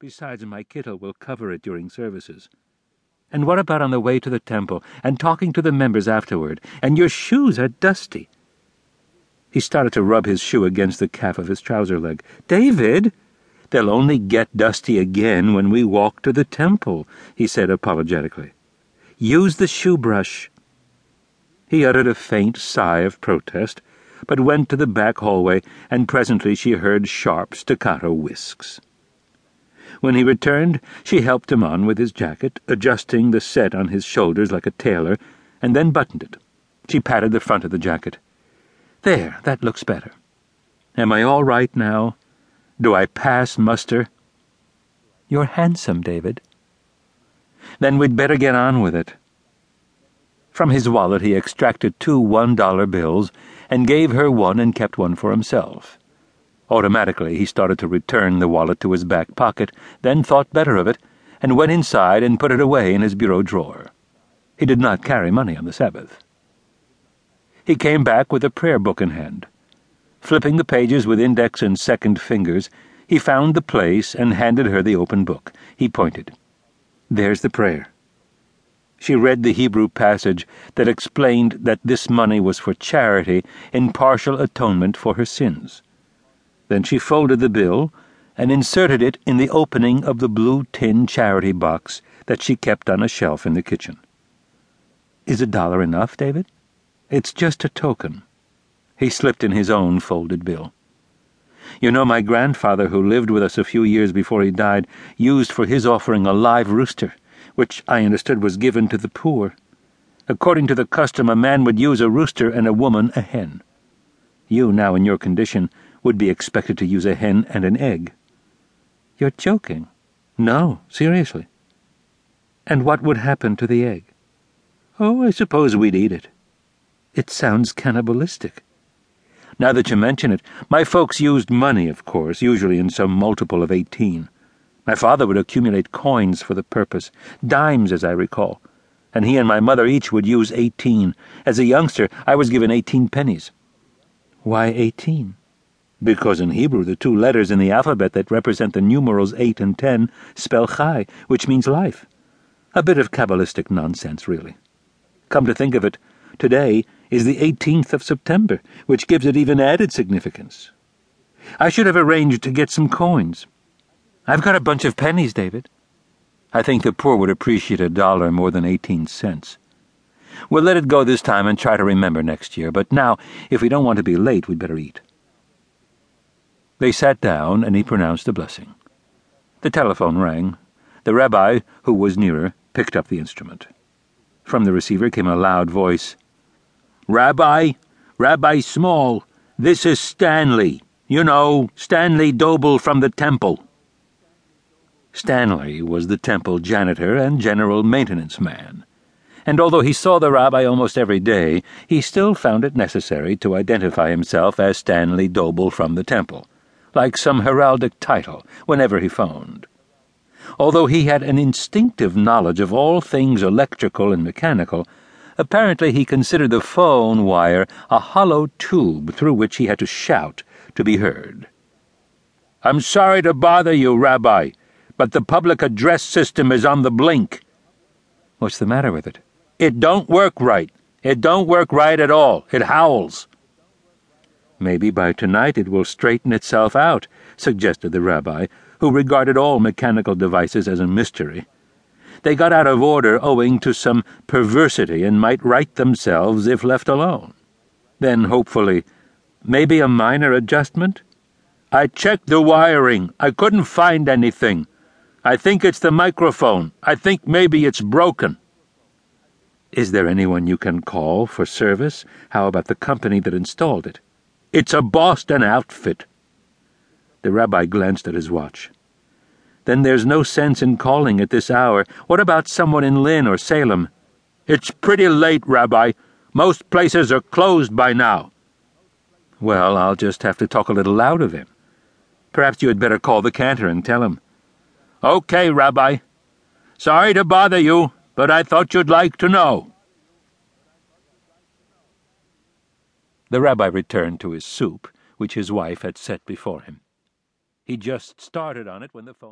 Besides, my kittel will cover it during services. And what about on the way to the temple, and talking to the members afterward? And your shoes are dusty. He started to rub his shoe against the calf of his trouser leg. David! They'll only get dusty again when we walk to the temple, he said apologetically. Use the shoe brush. He uttered a faint sigh of protest, but went to the back hallway, and presently she heard sharp staccato whisks. When he returned, she helped him on with his jacket, adjusting the set on his shoulders like a tailor, and then buttoned it. She patted the front of the jacket. There, that looks better. Am I all right now? Do I pass muster? You're handsome, David. Then we'd better get on with it. From his wallet he extracted two one dollar bills and gave her one and kept one for himself. Automatically, he started to return the wallet to his back pocket, then thought better of it, and went inside and put it away in his bureau drawer. He did not carry money on the Sabbath. He came back with a prayer book in hand. Flipping the pages with index and second fingers, he found the place and handed her the open book. He pointed. There's the prayer. She read the Hebrew passage that explained that this money was for charity in partial atonement for her sins. Then she folded the bill and inserted it in the opening of the blue tin charity box that she kept on a shelf in the kitchen. Is a dollar enough, David? It's just a token. He slipped in his own folded bill. You know, my grandfather, who lived with us a few years before he died, used for his offering a live rooster, which I understood was given to the poor. According to the custom, a man would use a rooster and a woman a hen. You, now in your condition, would be expected to use a hen and an egg. You're joking. No, seriously. And what would happen to the egg? Oh, I suppose we'd eat it. It sounds cannibalistic. Now that you mention it, my folks used money, of course, usually in some multiple of eighteen. My father would accumulate coins for the purpose, dimes, as I recall, and he and my mother each would use eighteen. As a youngster, I was given eighteen pennies. Why eighteen? Because in Hebrew the two letters in the alphabet that represent the numerals 8 and 10 spell Chai, which means life. A bit of Kabbalistic nonsense, really. Come to think of it, today is the 18th of September, which gives it even added significance. I should have arranged to get some coins. I've got a bunch of pennies, David. I think the poor would appreciate a dollar more than 18 cents. We'll let it go this time and try to remember next year, but now, if we don't want to be late, we'd better eat. They sat down, and he pronounced a blessing. The telephone rang. The rabbi, who was nearer, picked up the instrument. From the receiver came a loud voice. Rabbi, Rabbi Small, this is Stanley. You know, Stanley Doble from the temple. Stanley was the temple janitor and general maintenance man, and although he saw the rabbi almost every day, he still found it necessary to identify himself as Stanley Doble from the temple like some heraldic title, whenever he phoned. Although he had an instinctive knowledge of all things electrical and mechanical, apparently he considered the phone wire a hollow tube through which he had to shout to be heard. I'm sorry to bother you, Rabbi, but the public address system is on the blink. What's the matter with it? It don't work right. It don't work right at all. It howls. Maybe by tonight it will straighten itself out, suggested the rabbi, who regarded all mechanical devices as a mystery. They got out of order owing to some perversity and might right themselves if left alone. Then, hopefully, maybe a minor adjustment? I checked the wiring. I couldn't find anything. I think it's the microphone. I think maybe it's broken. Is there anyone you can call for service? How about the company that installed it? It's a Boston outfit. The rabbi glanced at his watch. Then there's no sense in calling at this hour. What about someone in Lynn or Salem? It's pretty late, Rabbi. Most places are closed by now. Well, I'll just have to talk a little loud of him. Perhaps you had better call the cantor and tell him. Okay, Rabbi. Sorry to bother you, but I thought you'd like to know. The rabbi returned to his soup, which his wife had set before him. He just started on it when the phone